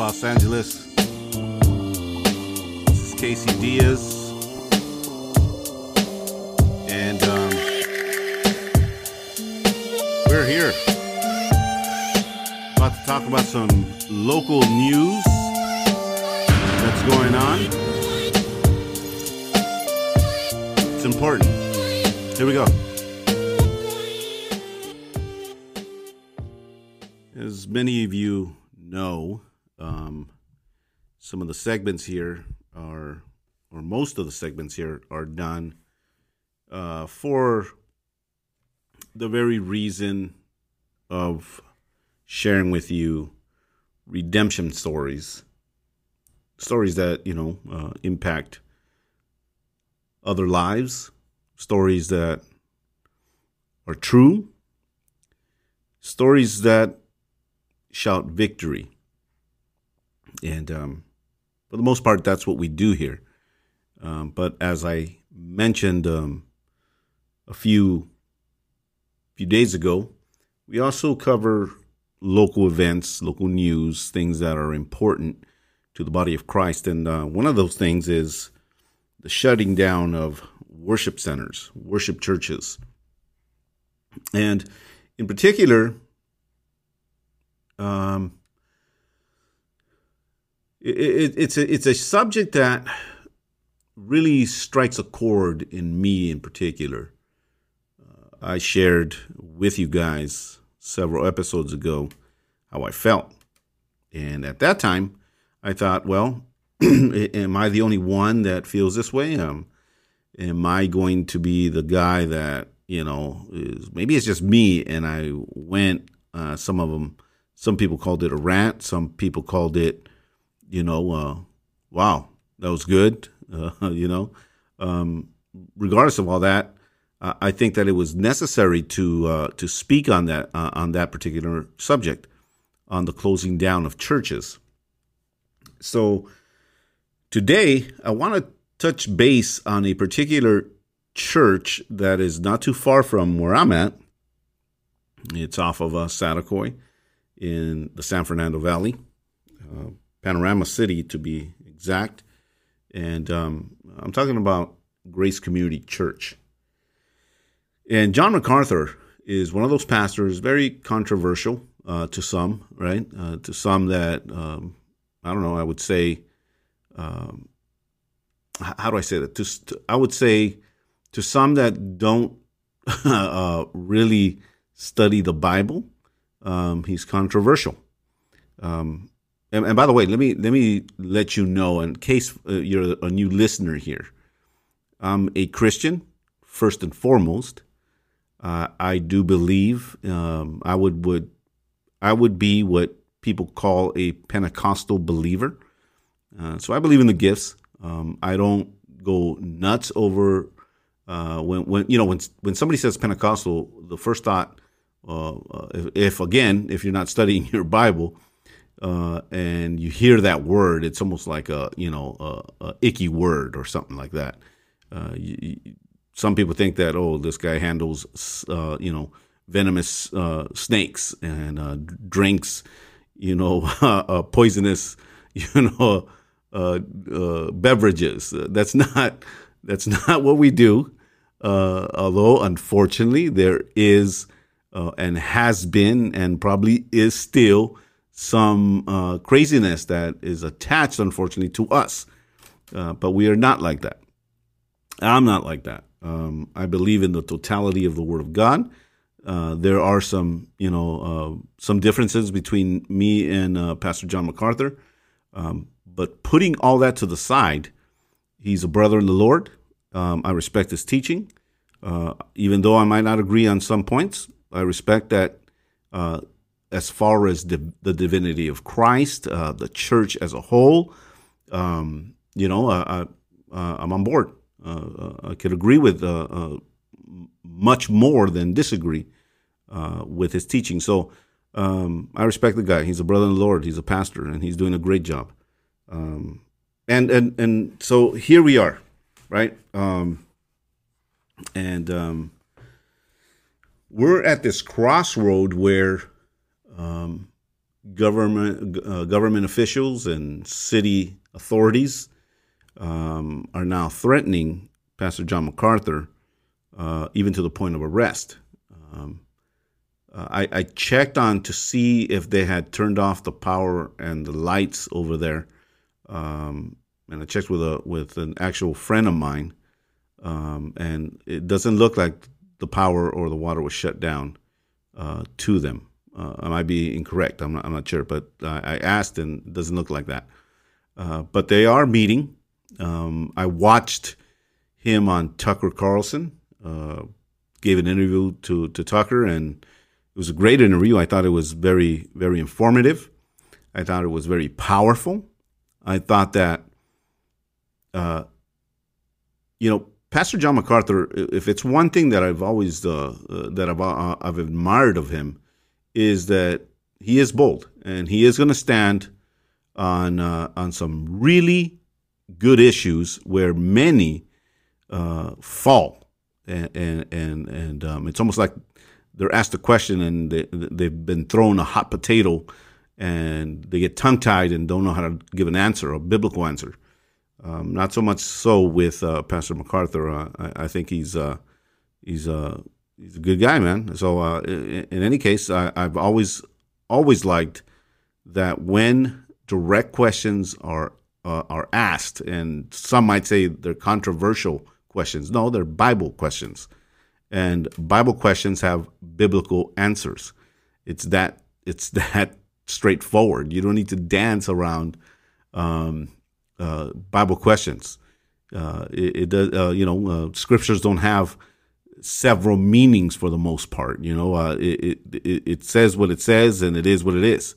Los Angeles? This is Casey Diaz. And um, we're here. About to talk about some local news that's going on. It's important. Here we go. As many of you know, um, some of the segments here are, or most of the segments here are done uh, for the very reason of sharing with you redemption stories, stories that you know uh, impact other lives, stories that are true, stories that shout victory. And um, for the most part, that's what we do here. Um, but as I mentioned um, a few few days ago, we also cover local events, local news, things that are important to the body of Christ. And uh, one of those things is the shutting down of worship centers, worship churches. And in particular, um, it, it, it's a it's a subject that really strikes a chord in me in particular. Uh, I shared with you guys several episodes ago how I felt, and at that time, I thought, well, am I the only one that feels this way? Um, am I going to be the guy that you know is maybe it's just me? And I went. Uh, some of them some people called it a rant. Some people called it, you know, uh, wow, that was good. Uh, you know, um, regardless of all that, I think that it was necessary to uh, to speak on that uh, on that particular subject, on the closing down of churches. So today, I want to touch base on a particular church that is not too far from where I'm at. It's off of uh, Saticoy in the San Fernando Valley, uh, Panorama City to be exact. And um, I'm talking about Grace Community Church. And John MacArthur is one of those pastors, very controversial uh, to some, right? Uh, to some that, um, I don't know, I would say, um, how do I say that? To, to, I would say to some that don't uh, really study the Bible, um, he's controversial. Um, and, and, by the way, let me let me let you know in case uh, you're a new listener here. I'm a Christian first and foremost. Uh, I do believe um, I would would I would be what people call a Pentecostal believer. Uh, so I believe in the gifts. Um, I don't go nuts over uh, when when you know when when somebody says Pentecostal, the first thought uh, if, if, again, if you're not studying your Bible uh, and you hear that word, it's almost like a you know a, a icky word or something like that. Uh, you, you, some people think that oh, this guy handles uh, you know venomous uh, snakes and uh, drinks you know poisonous you know beverages. That's not that's not what we do. although unfortunately there is uh, and has been and probably is still some uh, craziness that is attached, unfortunately, to us. Uh, but we are not like that. I'm not like that. Um, I believe in the totality of the Word of God. Uh, there are some, you know, uh, some differences between me and uh, Pastor John MacArthur. Um, but putting all that to the side, he's a brother in the Lord. Um, I respect his teaching. Uh, even though I might not agree on some points, I respect that as far as the, the divinity of Christ, uh, the church as a whole, um, you know, I, am on board. I could agree with much more than disagree uh, with his teaching. So um, I respect the guy. He's a brother in the Lord. He's a pastor, and he's doing a great job. Um, and and and so here we are, right? Um, and um, we're at this crossroad where um, government uh, government officials and city authorities um, are now threatening Pastor John MacArthur, uh, even to the point of arrest. Um, uh, I, I, checked on to see if they had turned off the power and the lights over there, um, and I checked with a with an actual friend of mine, um, and it doesn't look like the power or the water was shut down uh, to them. Uh, I might be incorrect. I'm not, I'm not sure, but I, I asked, and it doesn't look like that. Uh, but they are meeting. Um, I watched him on Tucker Carlson. Uh, gave an interview to to Tucker, and it was a great interview. I thought it was very, very informative. I thought it was very powerful. I thought that, uh, you know, Pastor John MacArthur, if it's one thing that I've always uh, uh, that I've, uh, I've admired of him, is that he is bold and he is going to stand on uh, on some really good issues where many uh, fall, and and and, and um, it's almost like they're asked a question and they, they've been thrown a hot potato and they get tongue tied and don't know how to give an answer, a biblical answer. Um, not so much so with uh, Pastor MacArthur. Uh, I, I, think he's uh, he's uh, he's a good guy, man. So uh, in, any case, I, have always always liked that when direct questions are uh, are asked, and some might say they're controversial questions. No, they're Bible questions and Bible questions have biblical answers. It's that it's that straightforward. You don't need to dance around um, uh, Bible questions. Uh, it, it, does, uh, you know, uh, scriptures don't have several meanings for the most part. You know, uh, it, it, it says what it says, and it is what it is.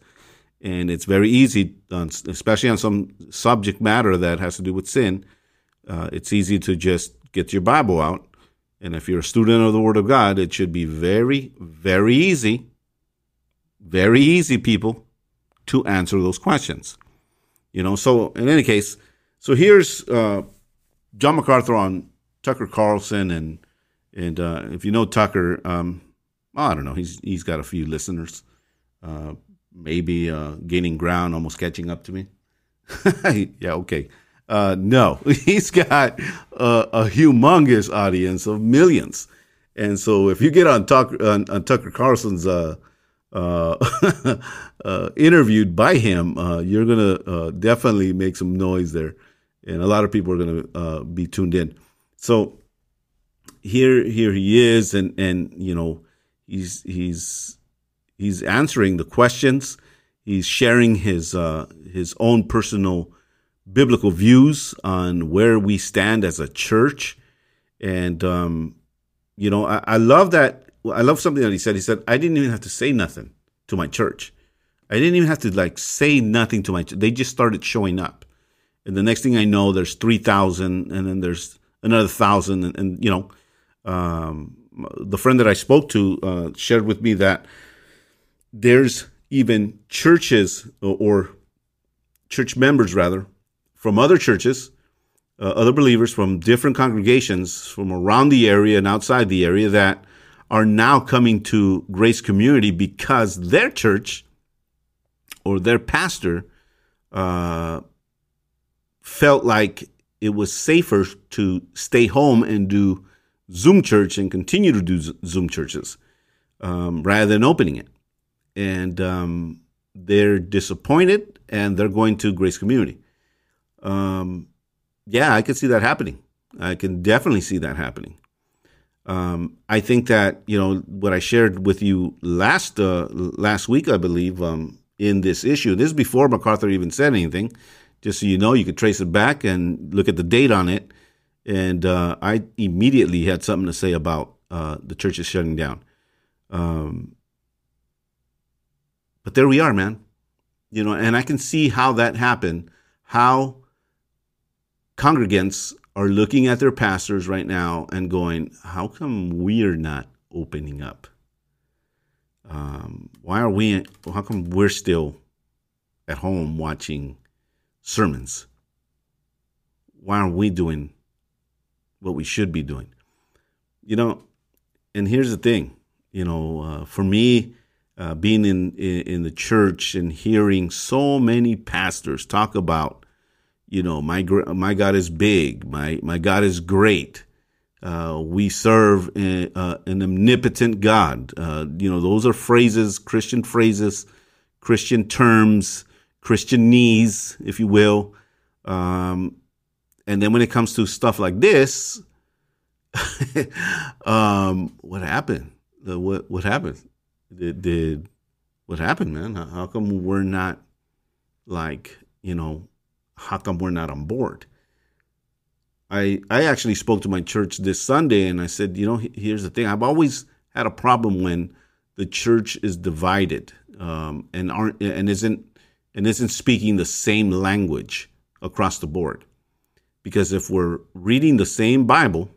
And it's very easy, especially on some subject matter that has to do with sin. Uh, it's easy to just get your Bible out and if you're a student of the Word of God, it should be very, very easy, very easy, people, to answer those questions. You know, so in any case, so here's uh, John MacArthur on Tucker Carlson, and and uh, if you know Tucker, um, I don't know, he's he's got a few listeners, uh, maybe uh, gaining ground, almost catching up to me. yeah, okay. Uh, no, he's got a, a, humongous audience of millions. And so if you get on, Tucker, on, on Tucker Carlson's uh, uh, interviewed by him, you're going to definitely make some noise there. And a lot of people are going to be tuned in. So here, here he is. And, and, you know, he's, he's, he's answering the questions. He's sharing his, his own personal biblical views on where we stand as a church. And, um, you know, I, I love that. I love something that he said. He said, I didn't even have to say nothing to my church. I didn't even have to like say nothing to my church. They just started showing up. And the next thing I know, there's 3,000 and then there's another thousand. And, and you know, um, the friend that I spoke to uh, shared with me that there's even churches or church members rather from other churches, uh, other believers from different congregations from around the area and outside the area that are now coming to Grace Community because their church or their pastor uh, felt like it was safer to stay home and do Zoom church and continue to do Zoom churches um, rather than opening it. And um, they're disappointed and they're going to Grace Community um, yeah, I could see that happening. I can definitely see that happening. Um, I think that you know what I shared with you last uh, last week, I believe, um, in this issue. This is before MacArthur even said anything. Just so you know, you could trace it back and look at the date on it. And uh, I immediately had something to say about uh, the churches shutting down. Um, but there we are, man. You know, and I can see how that happened. How congregants are looking at their pastors right now and going, "How come we're not opening up? Um, why are we? How come we're still at home watching sermons? Why aren't we doing what we should be doing?" You know, and here's the thing. You know, uh, for me, uh, being in, in the church and hearing so many pastors talk about you know, my my God is big. My my God is great. Uh, we serve a, uh, an omnipotent God. Uh, you know, those are phrases, Christian phrases, Christian terms, Christian needs, if you will. Um, and then when it comes to stuff like this, um, what happened? what what happened? Did, did what happened, man? How, how come we're not like you know how come we're not on board? I I actually spoke to my church this Sunday and I said, you know, here's the thing. I've always had a problem when the church is divided um, and aren't and isn't and isn't speaking the same language across the board. Because if we're reading the same Bible,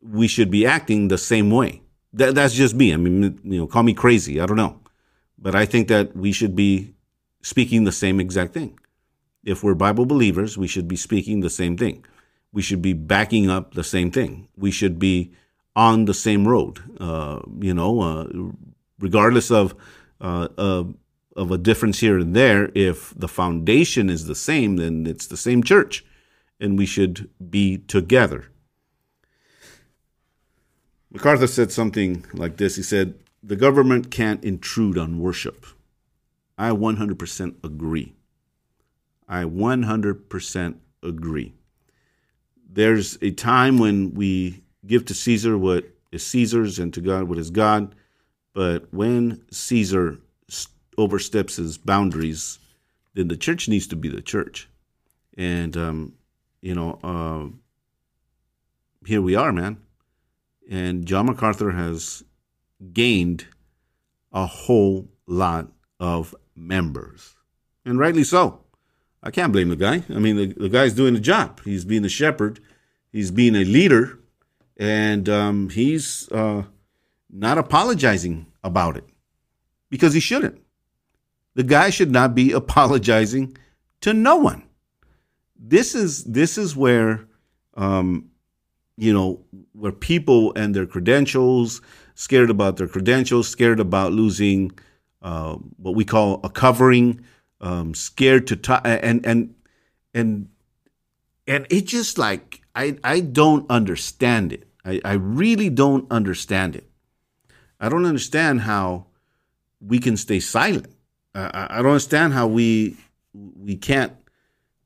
we should be acting the same way. That, that's just me. I mean, you know, call me crazy. I don't know, but I think that we should be speaking the same exact thing if we're Bible believers, we should be speaking the same thing. We should be backing up the same thing. We should be on the same road. Uh, you know, uh, regardless of uh, of a difference here and there, if the foundation is the same, then it's the same church, and we should be together. MacArthur said something like this. He said, "The government can't intrude on worship." I 100% agree. I 100% agree. There's a time when we give to Caesar what is Caesar's and to God what is God. But when Caesar oversteps his boundaries, then the church needs to be the church. And, um, you know, uh, here we are, man. And John MacArthur has gained a whole lot of members, and rightly so. I can't blame the guy. I mean, the, the guy's doing the job. He's being a shepherd, he's being a leader, and um, he's uh, not apologizing about it because he shouldn't. The guy should not be apologizing to no one. This is this is where um, you know where people and their credentials, scared about their credentials, scared about losing uh, what we call a covering um, scared to talk, and and and and it just like I I don't understand it. I, I really don't understand it. I don't understand how we can stay silent. I, I don't understand how we we can't,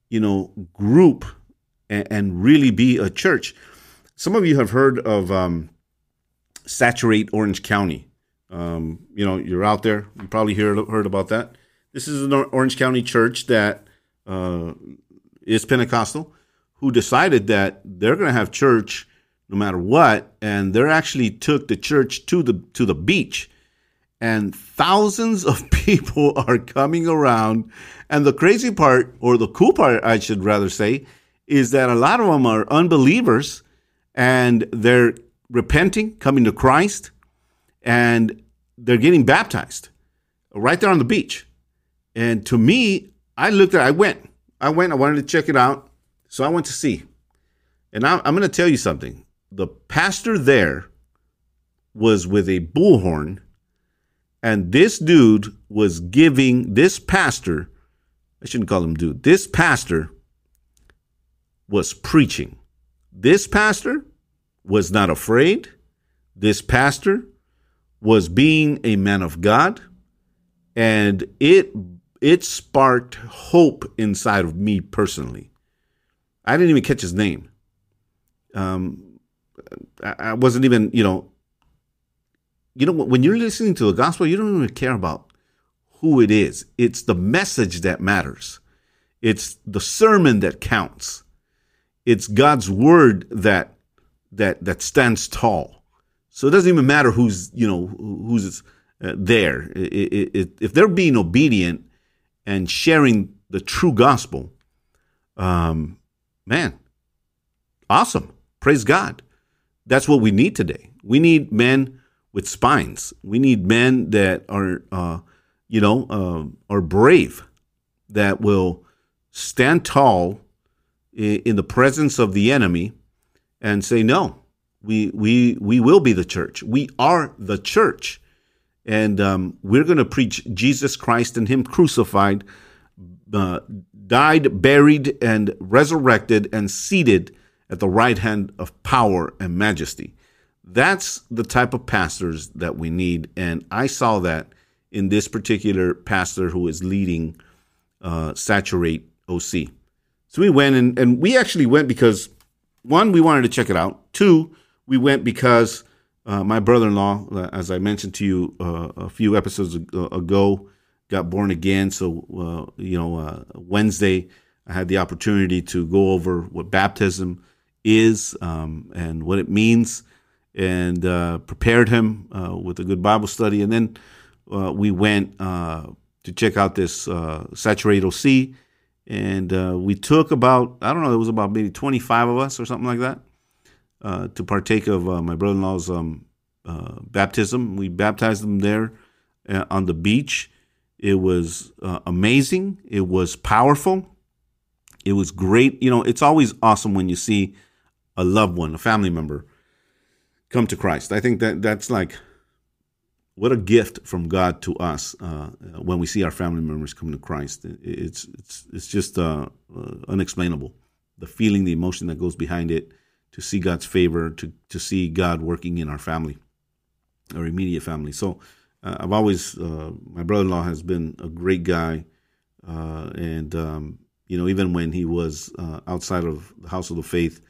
you know, group and, and really be a church. Some of you have heard of um, Saturate Orange County. Um, you know, you're out there. You probably heard heard about that. This is an Orange County church that uh, is Pentecostal who decided that they're going to have church no matter what, and they're actually took the church to the to the beach, and thousands of people are coming around. And the crazy part, or the cool part, I should rather say, is that a lot of them are unbelievers, and they're repenting, coming to Christ, and they're getting baptized right there on the beach. And to me, I looked at I went. I went, I wanted to check it out. So I went to see. And I'm, I'm going to tell you something. The pastor there was with a bullhorn, and this dude was giving this pastor, I shouldn't call him dude, this pastor was preaching. This pastor was not afraid. This pastor was being a man of God, and it it sparked hope inside of me personally. I didn't even catch his name. Um, I wasn't even, you know, you know, when you're listening to the gospel, you don't even care about who it is. It's the message that matters. It's the sermon that counts. It's God's word that that that stands tall. So it doesn't even matter who's you know who's uh, there. It, it, if they're being obedient and sharing the true gospel, um, man, awesome. Praise God. That's what we need today. We need men with spines. We need men that are, uh, you know, uh, are brave, that will stand tall in, the presence of the enemy and say, no, we, we, we will be the church. We are the church. And um, we're going to preach Jesus Christ and Him crucified, uh, died, buried, and resurrected and seated at the right hand of power and majesty. That's the type of pastors that we need. And I saw that in this particular pastor who is leading uh, Saturate OC. So we went and, and we actually went because one, we wanted to check it out. Two, we went because uh, my brother in law, uh, as I mentioned to you uh, a few episodes ago, got born again. So, uh, you know, uh, Wednesday, I had the opportunity to go over what baptism is um, and what it means and uh, prepared him with a good Bible study. And then we went to check out this Saturate OC, and uh, we took about I don't know it was about maybe 25 of us or something like that uh, to partake of uh, my brother-in-law's um, uh, baptism. We baptized them there uh, on the beach. It was uh, amazing. It was powerful. It was great. You know, it's always awesome when you see a loved one, a family member, come to Christ. I think that that's like what a gift from God to us uh, when we see our family members come to Christ. It's it's it's just uh, uh, unexplainable. The feeling, the emotion that goes behind it, to see God's favor, to to see God working in our family, our immediate family. So uh, I've always uh, my brother-in-law has been a great guy, uh, and um, you know even when he was outside of the house of the faith,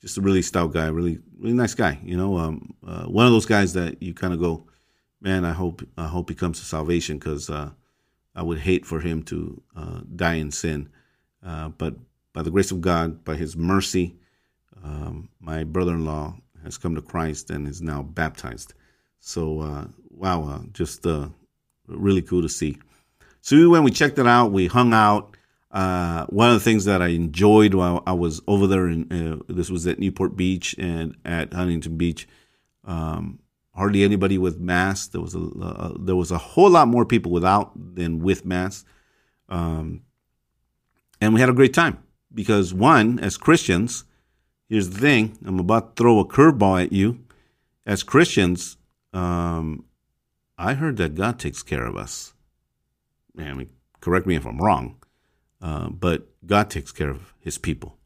just a really stout guy, really really nice guy. You know, um, one of those guys that you kind of go man, I hope I hope he comes to salvation because uh, I would hate for him to uh, die in sin. Uh, but by the grace of God, by His mercy, um, my brother-in-law has come to Christ and is now baptized. So uh, wow, uh, just uh, really cool to see. So we went, we checked it out, we hung out. One of the things that I enjoyed while I was over there, in, this was at Newport Beach and at Huntington Beach. Um, hardly anybody with masks. There was a uh, there was a whole lot more people without than with masks, um, and we had a great time because one, as Christians, here's the thing: I'm about to throw a curveball at you. As Christians, um, I heard that God takes care of us. I mean, correct me if I'm wrong, uh, but God takes care of His people.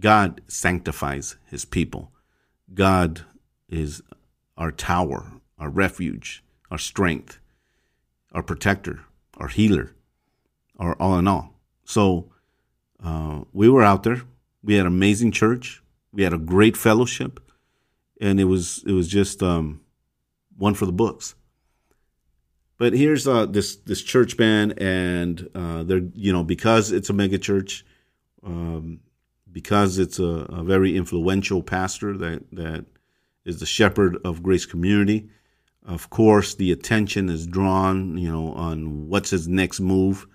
God sanctifies His people. God is our tower, our refuge, our strength, our protector, our healer, our all in all. So uh, we were out there. We had an amazing church. We had a great fellowship, and it was it was just um, one for the books. But here's uh, this this church band, and uh, they're you know because it's a mega church, um, because it's a, a very influential pastor that that is the shepherd of Grace Community. Of course, the attention is drawn, you know, on what's his next move,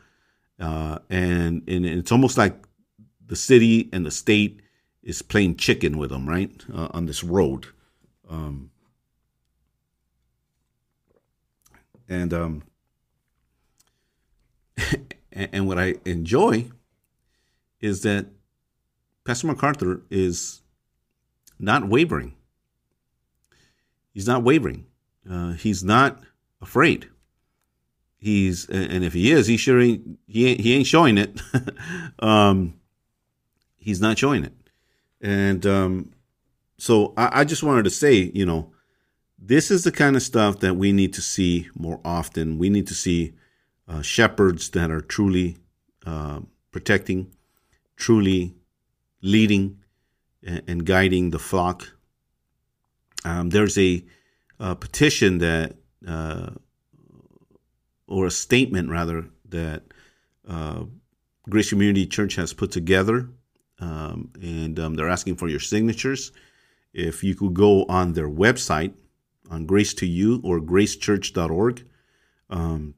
uh, and and it's almost like the city and the state is playing chicken with him, right, uh, on this road. Um, and um, and what I enjoy is that Pastor MacArthur is not wavering he's not wavering. Uh, he's not afraid. He's and if he is, he sure ain't he ain't, he ain't showing it. um, he's not showing it, and um, so I, I just wanted to say, you know, this is the kind of stuff that we need to see more often. We need to see uh, shepherds that are truly uh, protecting, truly leading and, guiding the flock Um, there's a, a, petition that, uh, or a statement rather, that uh, Grace Community Church has put together, um, and um, they're asking for your signatures. If you could go on their website, on Grace to You or gracechurch.org, um,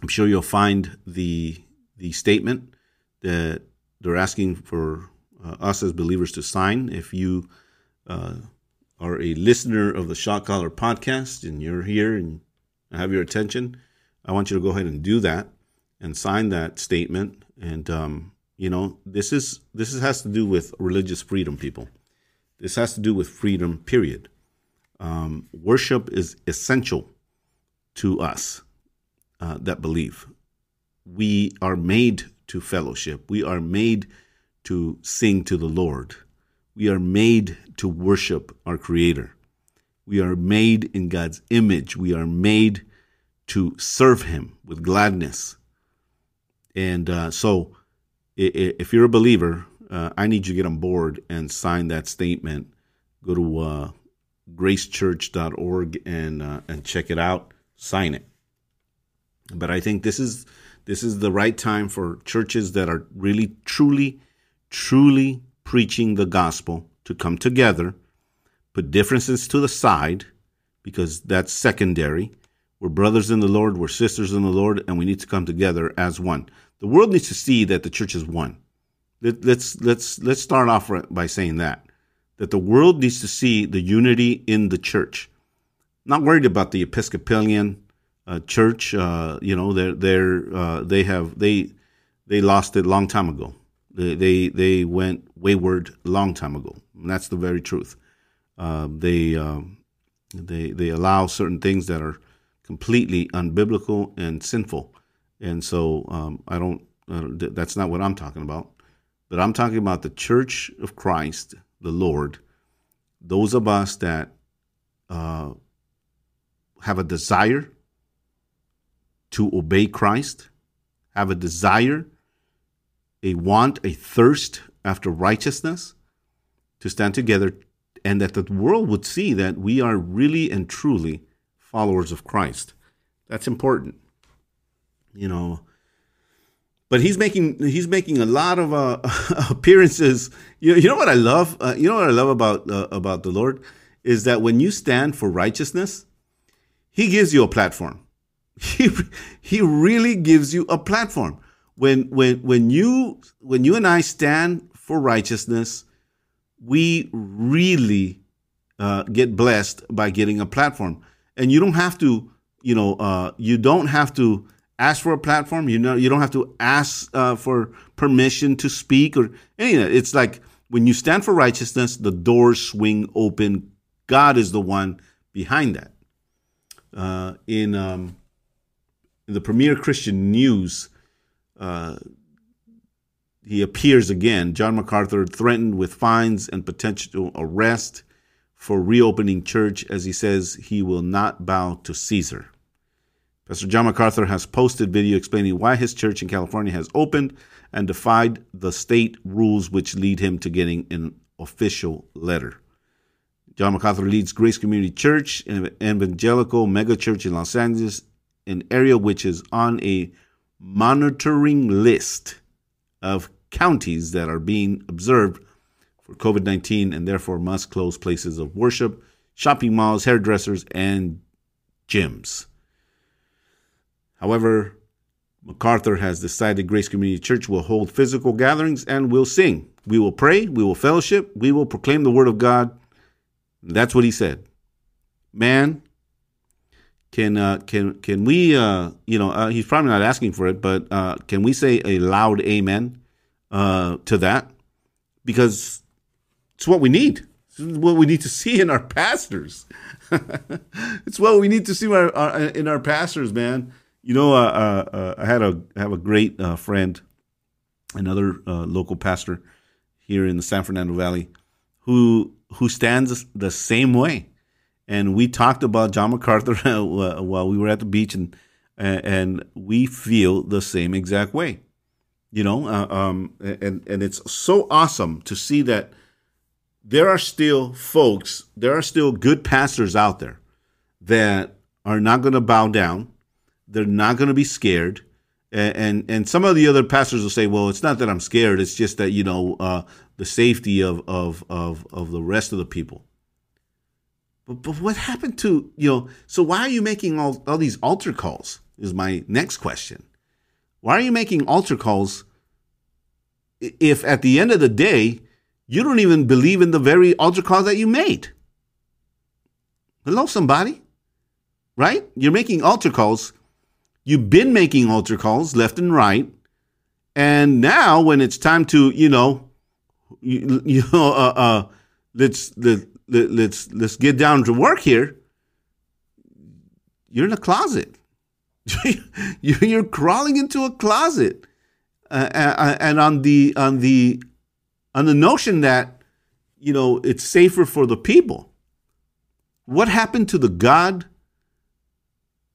I'm sure you'll find the the statement that they're asking for uh, us as believers to sign. If you uh, are a listener of the Shot Caller podcast and you're here and I have your attention, I want you to go ahead and do that and sign that statement. And um, you know, this is this has to do with religious freedom, people. This has to do with freedom. Period. Um, worship is essential to us uh, that believe. We are made to fellowship. We are made to sing to the Lord. We are made to worship our Creator. We are made in God's image. We are made to serve Him with gladness. And uh, so, if you're a believer, uh, I need you to get on board and sign that statement. Go to uh, gracechurch.org and uh, and check it out. Sign it. But I think this is this is the right time for churches that are really truly truly preaching the gospel to come together, put differences to the side because that's secondary. We're brothers in the Lord, we're sisters in the Lord, and we need to come together as one. The world needs to see that the church is one. Let's let's let's start off by saying that that the world needs to see the unity in the church. Not worried about the Episcopalian uh, church. Uh, you know, they're they're uh, they have they they lost it long time ago. They they, they went wayward long time ago. And that's the very truth. Uh, they um, they they allow certain things that are completely unbiblical and sinful, and so um, I don't. Uh, that's not what I'm talking about. But I'm talking about the Church of Christ the Lord, those of us that uh, have a desire to obey Christ, have a desire, a want, a thirst after righteousness, to stand together, and that the world would see that we are really and truly followers of Christ. That's important. You know, but he's making he's making a lot of uh, appearances. You, you know what I love? Uh, you know what I love about uh, about the Lord is that when you stand for righteousness, He gives you a platform. He He really gives you a platform. When when when you when you and I stand for righteousness, we really uh, get blessed by getting a platform. And you don't have to, you know, uh, you don't have to ask for a platform. You know, you don't have to ask uh, for permission to speak or any of that. It's like when you stand for righteousness, the doors swing open. God is the one behind that. Uh, in, um, in the Premier Christian News, uh, he appears again. John MacArthur threatened with fines and potential arrest for reopening church, as he says he will not bow to Caesar. Pastor John MacArthur has posted video explaining why his church in California has opened and defied the state rules which lead him to getting an official letter. John MacArthur leads Grace Community Church, an evangelical megachurch in Los Angeles, an area which is on a monitoring list of counties that are being observed for COVID 19 and therefore must close places of worship, shopping malls, hairdressers, and gyms. However, MacArthur has decided Grace Community Church will hold physical gatherings and will sing. We will pray, we will fellowship, we will proclaim the word of God. That's what he said. Man, can uh, can can we? Uh, you know, uh, he's probably not asking for it, but uh, can we say a loud amen uh, to that? Because it's what we need. It's what we need to see in our pastors. it's what we need to see our, our, in our pastors, man. You know, uh, uh, uh, I had a I have a great uh, friend, another local pastor here in the San Fernando Valley, who who stands the same way, and we talked about John MacArthur while we were at the beach, and and we feel the same exact way, you know, um, and and it's so awesome to see that there are still folks, there are still good pastors out there that are not going to bow down. They're not going to be scared. And, and, and some of the other pastors will say, "Well, it's not that I'm scared. It's just that you know uh, the safety of, of of of the rest of the people." But but what happened to you know? So why are you making all all these altar calls? Is my next question. Why are you making altar calls if at the end of the day you don't even believe in the very altar call that you made? Hello, somebody. Right? You're making altar calls. You've been making altar calls left and right. And now when it's time to, you know, you, you know, uh, uh, let's, let, let, let's, let's get down to work here. You're in a closet. you're crawling into a closet. Uh, uh, and on the, on the, on the notion that, you know, it's safer for the people. What happened to the God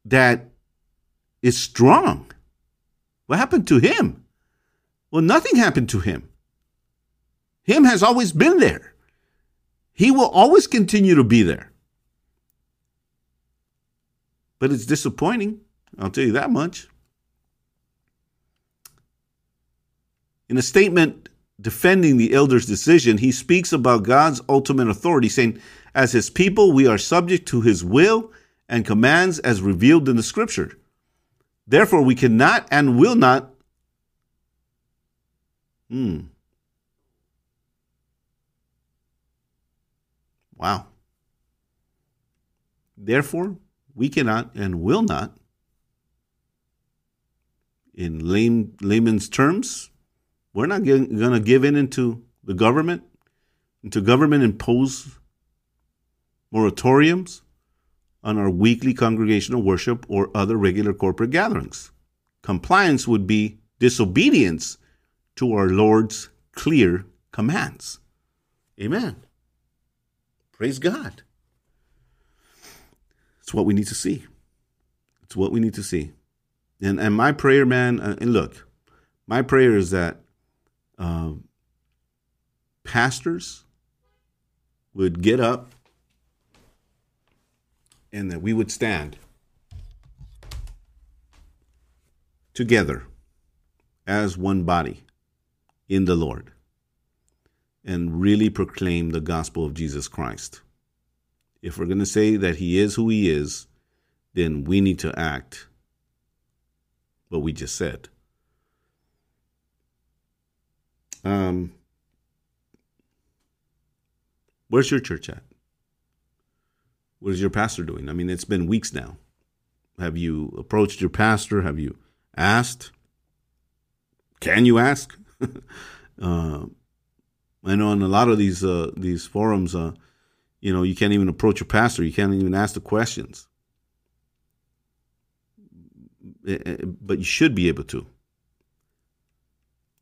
that is strong? What happened to him? Well, nothing happened to him. Him has always been there. He will always continue to be there. But it's disappointing. I'll tell you that much. In a statement defending the elder's decision, he speaks about God's ultimate authority, saying, As his people, we are subject to his will and commands as revealed in the scripture. Therefore, we cannot and will not. Hmm. Wow. Therefore, we cannot and will not, in lame, layman's terms, we're not going to give in into the government, into government imposed moratoriums on our weekly congregational worship or other regular corporate gatherings. Compliance would be disobedience to our Lord's clear commands. Amen. Praise God. It's what we need to see. It's what we need to see. And and my prayer, man, uh, and look, my prayer is that uh, pastors would get up and that we would stand together as one body in the Lord and really proclaim the gospel of Jesus Christ. If we're going to say that he is who he is, then we need to act what we just said. Um, where's your church at? What is your pastor doing? I mean, it's been weeks now. Have you approached your pastor? Have you asked? Can you ask? uh, I know in a lot of these uh, these forums, uh, you know, you can't even approach your pastor. You can't even ask the questions. Eh, eh, but you should be able to.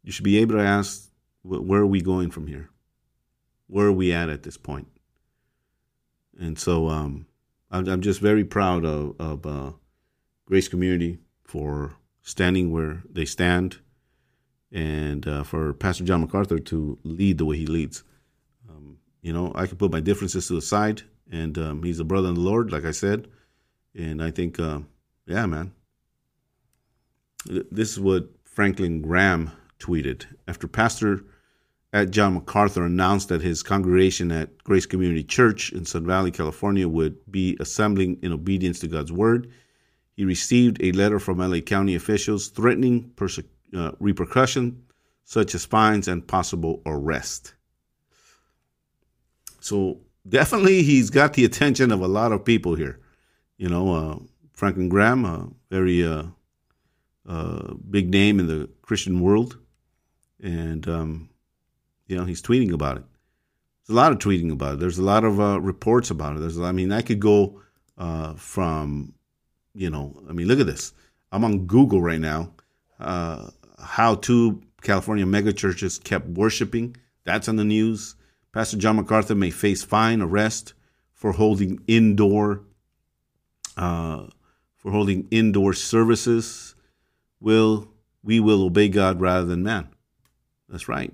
You should be able to ask where are we going from here? Where are we at at this point? And so um, I'm, I'm, just very proud of, of uh, Grace Community for standing where they stand and uh, for Pastor John MacArthur to lead the way he leads. Um, you know, I can put my differences to the side, and um, he's a brother in the Lord, like I said. And I think, uh, yeah, man, this is what Franklin Graham tweeted after Pastor John MacArthur announced that his congregation at Grace Community Church in Sun Valley, California, would be assembling in obedience to God's word. He received a letter from LA County officials threatening perse- uh, repercussion, such as fines and possible arrest. So definitely, he's got the attention of a lot of people here. You know, uh, Franklin Graham, a very uh, uh big name in the Christian world, and um, you know he's tweeting about it. There's a lot of tweeting about it. There's a lot of uh, reports about it. There's, I mean, I could go uh, from, you know, I mean, look at this. I'm on Google right now. Uh, how two California megachurches kept worshiping. That's on the news. Pastor John MacArthur may face fine, arrest for holding indoor, uh, for holding indoor services. Will we will obey God rather than man? That's right.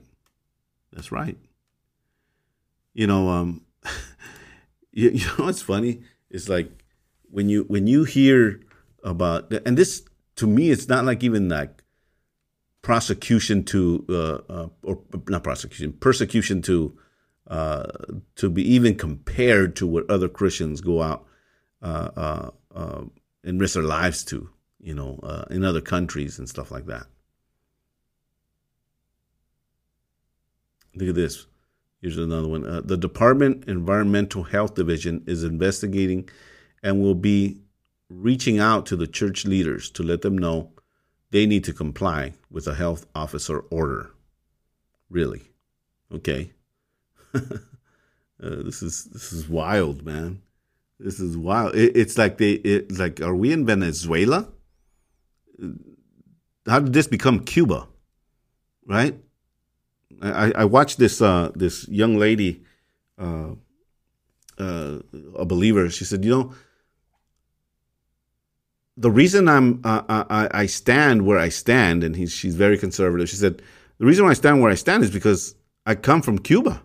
That's right. you know, um, you, you know what's funny? It's like when you when you hear about and this to me, it's not like even like prosecution to uh, uh, or not prosecution, persecution to uh, to be even compared to what other Christians go out uh, uh, uh, and risk their lives to, you know, in other countries and stuff like that. Look at this. Here's another one. Uh, the Department Environmental Health Division is investigating and will be reaching out to the church leaders to let them know they need to comply with a health officer order. Really? Okay. uh, this is this is wild, man. This is wild. It, it's like they it's like are we in Venezuela? How did this become Cuba? Right? I, I watched this uh, this young lady, uh, uh, a believer. She said, you know, the reason I'm I, I stand where I stand, and he's she's very conservative. She said, the reason why I stand where I stand is because I come from Cuba.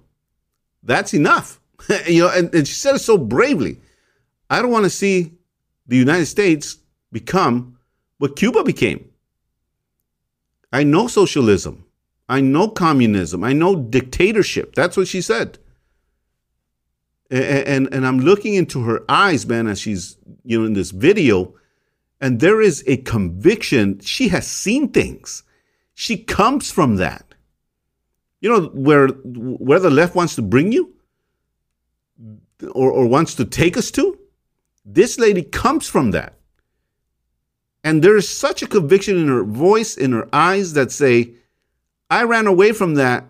That's enough, you know. And, and she said it so bravely. I don't want to see the United States become what Cuba became. I know socialism. I know communism. I know dictatorship. That's what she said. And, and, and I'm looking into her eyes, man, as she's, you know, in this video, and there is a conviction. She has seen things. She comes from that. You know, where where the left wants to bring you or, or wants to take us to, this lady comes from that. And there is such a conviction in her voice, in her eyes that say, I ran away from that.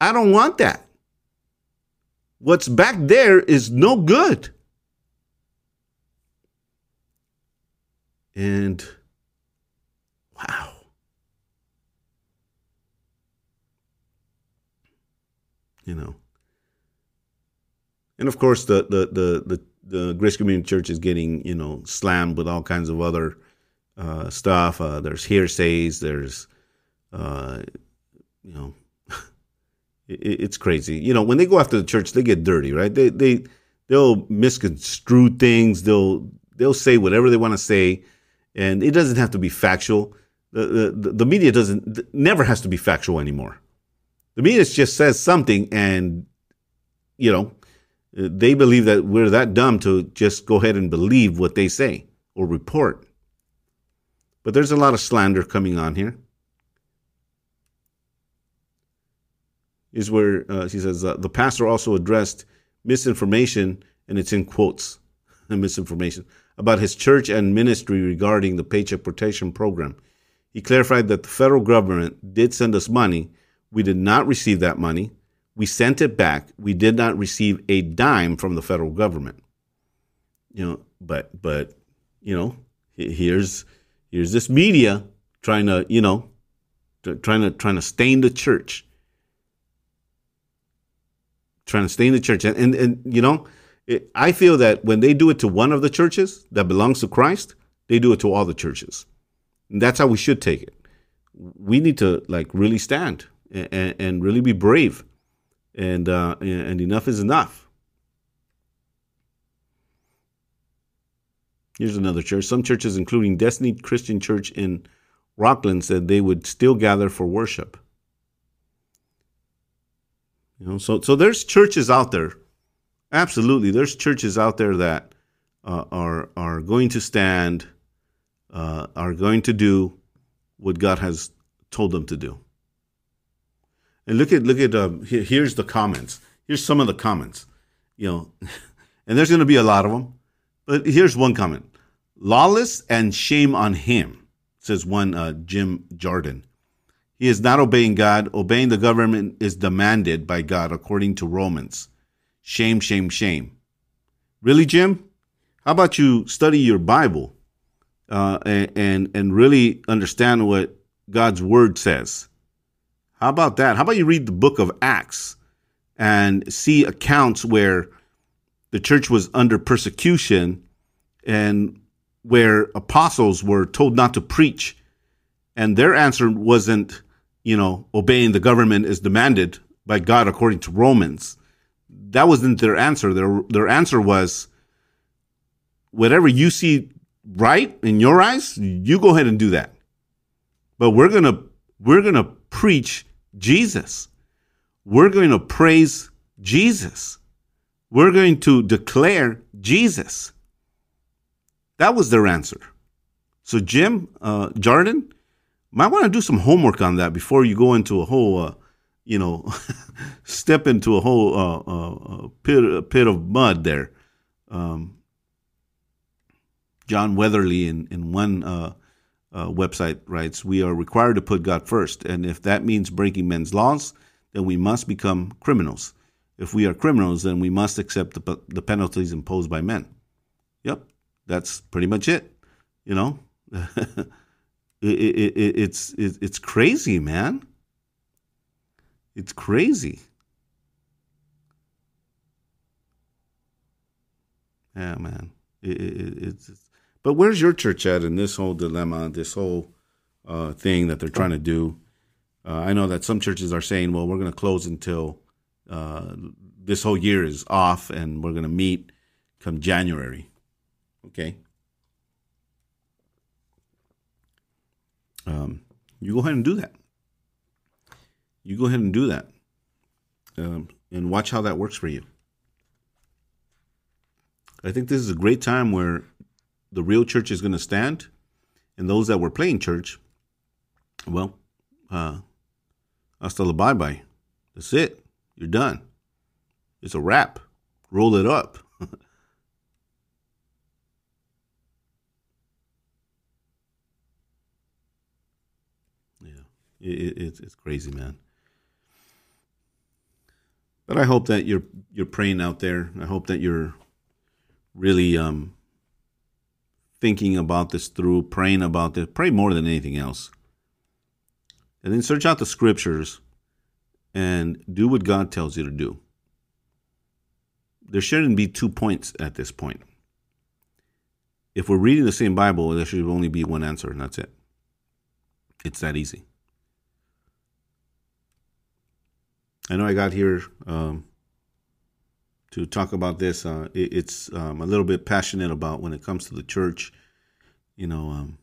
I don't want that. What's back there is no good. And wow. You know. And of course the the the the, the Grace Community Church is getting, you know, slammed with all kinds of other uh, stuff. Uh, there's hearsays, there's uh, you know, it, it's crazy. You know, when they go after the church, they get dirty, right? They they they'll misconstrue things. They'll they'll say whatever they want to say, and it doesn't have to be factual. The, the the media doesn't never has to be factual anymore. The media just says something, and you know, they believe that we're that dumb to just go ahead and believe what they say or report. But there's a lot of slander coming on here. Is where uh, he says uh, the pastor also addressed misinformation, and it's in quotes, misinformation about his church and ministry regarding the Paycheck Protection Program. He clarified that the federal government did send us money. We did not receive that money. We sent it back. We did not receive a dime from the federal government. You know, but but you know, here's here's this media trying to you know trying to trying to stain the church trying to stay in the church. And, and, and you know, it, I feel that when they do it to one of the churches that belongs to Christ, they do it to all the churches. And that's how we should take it. We need to like really stand and, and really be brave. And, uh, and enough is enough. Here's another church. Some churches, including Destiny Christian Church in Rocklin, said they would still gather for worship. You know, so so there's churches out there. Absolutely, there's churches out there that uh, are are going to stand, uh, are going to do what God has told them to do. And look at look at uh, here, here's the comments. Here's some of the comments. You know, and there's going to be a lot of them. But here's one comment: lawless and shame on him, says one uh, Jim Jordan. He is not obeying God. Obeying the government is demanded by God according to Romans. Shame, shame, shame. Really, Jim? How about you study your Bible uh, and, and, and really understand what God's word says? How about that? How about you read the book of Acts and see accounts where the church was under persecution and where apostles were told not to preach and their answer wasn't you know, obeying the government is demanded by God according to Romans. that wasn't their answer. Their their answer was whatever you see right in your eyes, you go ahead and do that. But we're gonna we're gonna preach Jesus. We're going to praise Jesus. We're going to declare Jesus. That was their answer. So, Jim uh, Jordan, might want to do some homework on that before you go into a whole, uh, you know, step into a whole uh, uh, uh pit, pit of mud there. Um, John Weatherly in, in one uh, website writes, We are required to put God first. And if that means breaking men's laws, then we must become criminals. If we are criminals, then we must accept the, the penalties imposed by men. Yep, that's pretty much it. You know, it, it, it, it's it, it's crazy, man. It's crazy. Yeah, man. it's, but where's your church at in this whole dilemma, this whole uh, thing that they're trying to do? Uh, I know that some churches are saying, well, we're going to close until uh, this whole year is off and we're going to meet come January. Okay. Um, you go ahead and do that. You go ahead and do that. Um, and watch how that works for you. I think this is a great time where the real church is going to stand, and those that were playing church, well, uh, Hasta la bye bye. That's it. You're done. It's a wrap. Roll it up. yeah, it, it, it's it's crazy, man. But I hope that you're you're praying out there. I hope that you're really um, thinking about this through, praying about this. Pray more than anything else and then search out the scriptures and do what God tells you to do. There shouldn't be two points at this point. If we're reading the same Bible, there should only be one answer, and that's it. It's that easy. I know I got here um, to talk about this. Uh, it, it's um, a little bit passionate about when it comes to the church. You know, um,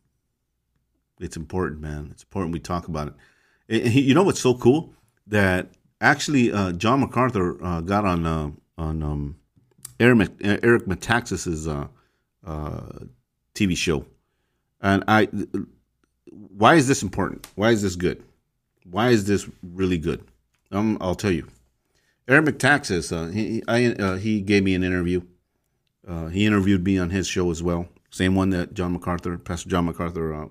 it's important, man. It's important we talk about it. And you know what's so cool that actually uh, John MacArthur uh, got on uh, on um, Eric Eric Metaxas's uh, uh, TV show, and I. Why is this important? Why is this good? Why is this really good? Um, I'll tell you. Eric Metaxas, uh, he I, he gave me an interview. he interviewed me on his show as well. Same one that John MacArthur, Pastor John MacArthur,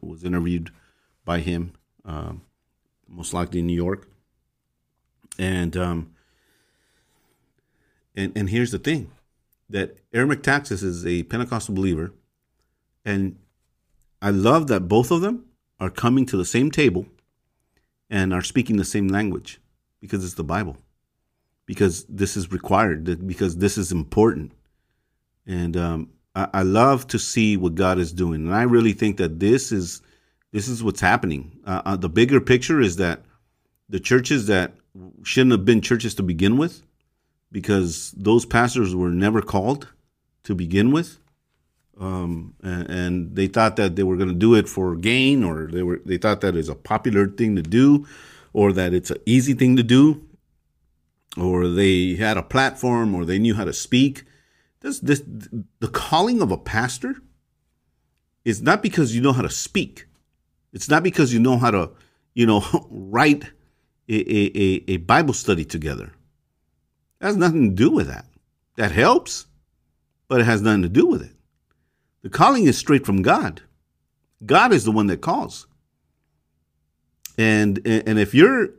was interviewed by him. Um, most likely in New York. And um, and and here's the thing, that Eric Metaxas is a Pentecostal believer, and I love that both of them are coming to the same table and are speaking the same language because it's the Bible, because this is required, because this is important, and um, I, I love to see what God is doing, and I really think that this is this is what's happening. Uh, uh, the bigger picture is that the churches that shouldn't have been churches to begin with, because those pastors were never called to begin with, um, and, and, they thought that they were going to do it for gain, or they were they thought that it's a popular thing to do, or that it's an easy thing to do, or they had a platform, or they knew how to speak. This this the calling of a pastor is not because you know how to speak. It's not because you know how to, you know, write a, a, a Bible study together. It has nothing to do with that. That helps, but it has nothing to do with it. The calling is straight from God. God is the one that calls. And and if you're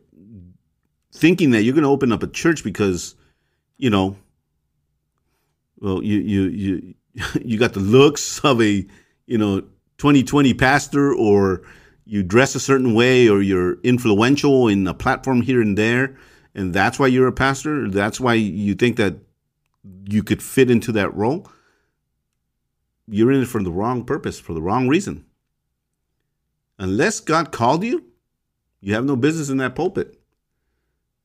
thinking that you're going to open up a church because, you know, well, you you you you got the looks of a, you know, 2020 pastor or you dress a certain way or you're influential in a platform here and there and that's why you're a pastor that's why you think that you could fit into that role you're in it for the wrong purpose for the wrong reason unless god called you you have no business in that pulpit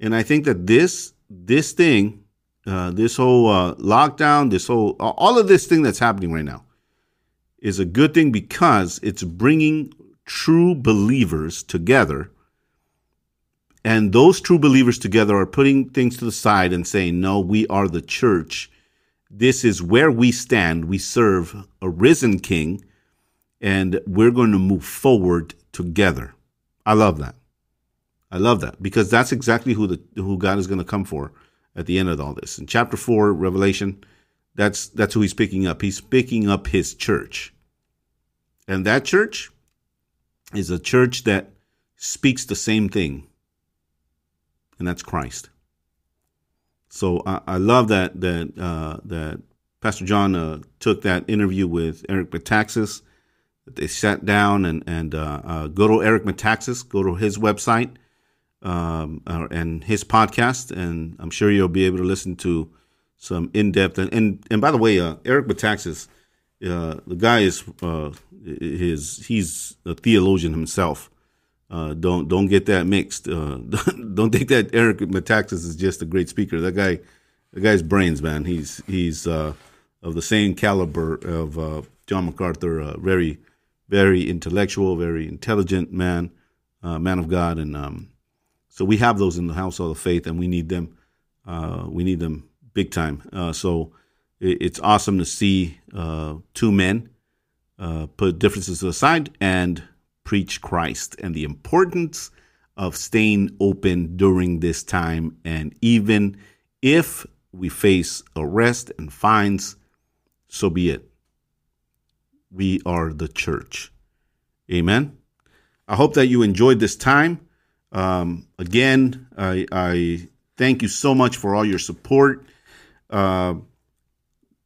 and i think that this this thing uh, this whole uh, lockdown, this whole all of this thing that's happening right now is a good thing because it's bringing true believers together. And those true believers together are putting things to the side and saying, no, we are the church. This is where we stand. We serve a risen king, and we're going to move forward together. I love that. I love that because that's exactly who the who God is going to come for at the end of all this. In chapter 4, Revelation, that's that's who he's picking up. He's picking up his church. And that church is a church that speaks the same thing. And that's Christ. So I, I love that that uh, that Pastor John uh, took that interview with Eric Metaxas. They sat down and and uh, uh go to Eric Metaxas, go to his website um, uh, and his podcast, and I'm sure you'll be able to listen to some in depth. And, and and by the way, uh, Eric Metaxas, the guy is his he's a theologian himself. Uh, don't don't get that mixed. Uh, don't think that Eric Metaxas is just a great speaker. That guy, the guy's brains, man. He's he's of the same caliber of John MacArthur. very very intellectual, very intelligent man, man of God, and um, so we have those in the household of faith, and we need them. Uh, we need them big time. Uh, so it, it's awesome to see uh, two men uh, put differences aside and preach Christ and the importance of staying open during this time. And even if we face arrest and fines, so be it. We are the church. Amen. I hope that you enjoyed this time. Um, again, I, I, thank you so much for all your support. Uh,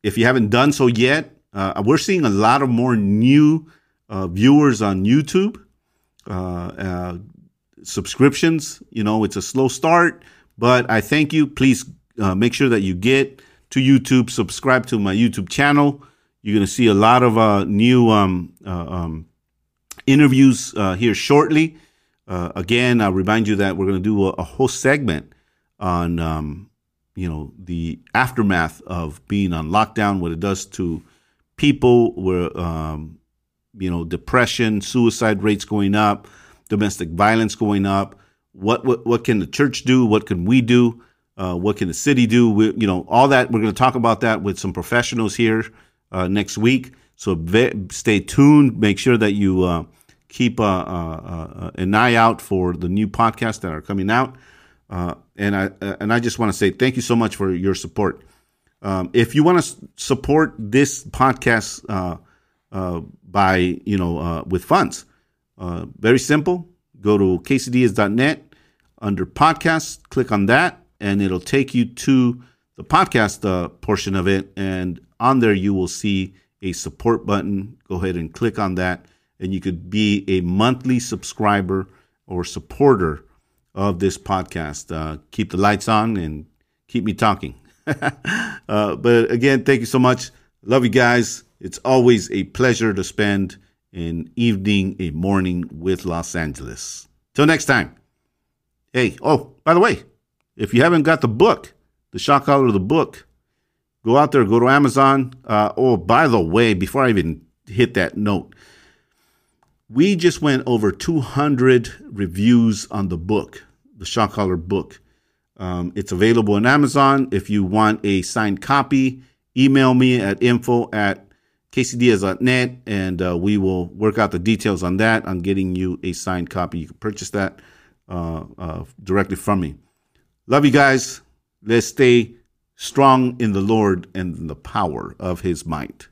if you haven't done so yet, uh, we're seeing a lot of more new uh, viewers on YouTube. Uh, uh, subscriptions, you know, it's a slow start, but I thank you. Please uh, make sure that you get to YouTube, subscribe to my YouTube channel. You're going to see a lot of new um, um, interviews here shortly. Uh, again, I'll remind you that we're going to do a, a, whole segment on, um, you know, the aftermath of being on lockdown, what it does to people, where, um, you know, depression, suicide rates going up, domestic violence going up. What what, what can the church do? What can we do? Uh, what can the city do? We, you know, all that. We're going to talk about that with some professionals here uh, next week. So ve- stay tuned. Make sure that you uh, keep uh, uh, uh, an eye out for the new podcasts that are coming out. And I and I just want to say thank you so much for your support. Um, if you want to support this podcast by you know with funds, very simple. Go to kcds.net under podcasts, click on that, and it'll take you to the podcast uh, portion of it. And on there, you will see a support button. Go ahead and click on that and you could be a monthly subscriber or supporter of this podcast. Uh, keep the lights on and keep me talking. uh, but again, thank you so much. Love you guys. It's always a pleasure to spend an evening, a morning with Los Angeles. Till next time. Hey, oh, by the way, if you haven't got the book, the shot caller of the book, go out there, go to Amazon. Uh, oh, by the way, before I even hit that note, we just went over 200 reviews on the book, the Shot Caller book. Um, it's available on Amazon. If you want a signed copy, email me at info at quesadillas.net and uh, we will work out the details on that, on getting you a signed copy. You can purchase that uh, uh, directly from me. Love you guys. Let's stay strong in the Lord and the power of his might.